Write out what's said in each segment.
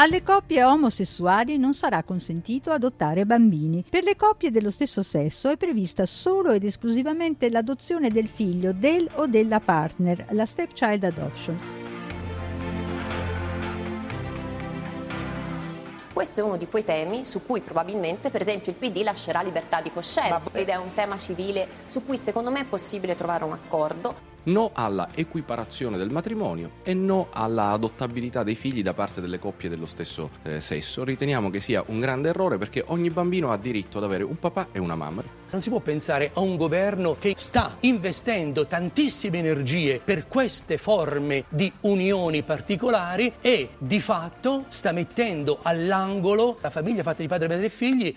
Alle coppie omosessuali non sarà consentito adottare bambini. Per le coppie dello stesso sesso è prevista solo ed esclusivamente l'adozione del figlio del o della partner, la stepchild adoption. Questo è uno di quei temi su cui probabilmente, per esempio, il PD lascerà libertà di coscienza ed è un tema civile su cui secondo me è possibile trovare un accordo no alla equiparazione del matrimonio e no alla adottabilità dei figli da parte delle coppie dello stesso eh, sesso. Riteniamo che sia un grande errore perché ogni bambino ha diritto ad avere un papà e una mamma. Non si può pensare a un governo che sta investendo tantissime energie per queste forme di unioni particolari e di fatto sta mettendo all'angolo la famiglia fatta di padre, madre e figli.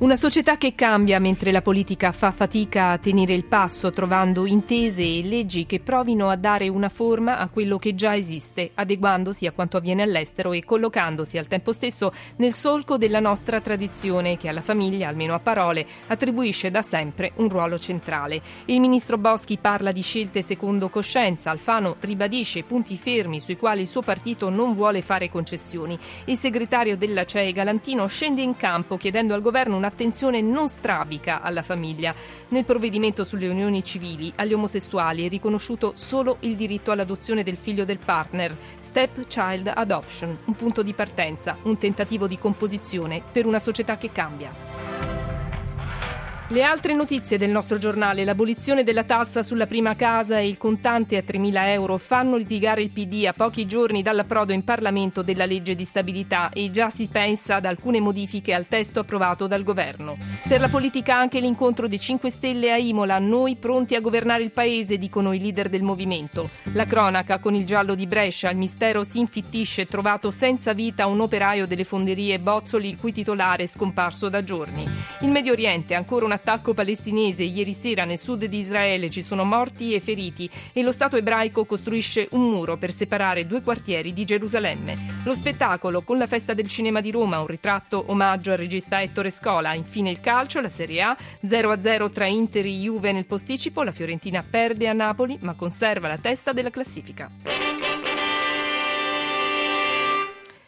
Una società che cambia mentre la politica fa fatica a tenere il passo, trovando intese e leggi che provino a dare una forma a quello che già esiste, adeguandosi a quanto avviene all'estero e collocandosi al tempo stesso nel solco della nostra tradizione che alla famiglia, almeno a parole, attribuisce da sempre un ruolo centrale. Il ministro Boschi parla di scelte secondo coscienza, Alfano ribadisce punti fermi sui quali il suo partito non vuole fare concessioni. Il segretario della CEE Galantino scende in campo chiedendo al governo una un'attenzione non strabica alla famiglia. Nel provvedimento sulle unioni civili agli omosessuali è riconosciuto solo il diritto all'adozione del figlio del partner, Step Child Adoption, un punto di partenza, un tentativo di composizione per una società che cambia. Le altre notizie del nostro giornale, l'abolizione della tassa sulla prima casa e il contante a 3.000 euro fanno litigare il PD a pochi giorni dall'approdo in Parlamento della legge di stabilità e già si pensa ad alcune modifiche al testo approvato dal governo. Per la politica anche l'incontro dei 5 Stelle a Imola, noi pronti a governare il paese, dicono i leader del movimento. La cronaca con il giallo di Brescia, il mistero si infittisce, trovato senza vita un operaio delle fonderie Bozzoli, il cui titolare è scomparso da giorni. Il Medio Oriente, ancora una attacco palestinese. Ieri sera nel sud di Israele ci sono morti e feriti e lo Stato ebraico costruisce un muro per separare due quartieri di Gerusalemme. Lo spettacolo con la festa del cinema di Roma, un ritratto omaggio al regista Ettore Scola. Infine il calcio, la Serie A, 0-0 tra Inter e Juve nel posticipo. La Fiorentina perde a Napoli ma conserva la testa della classifica.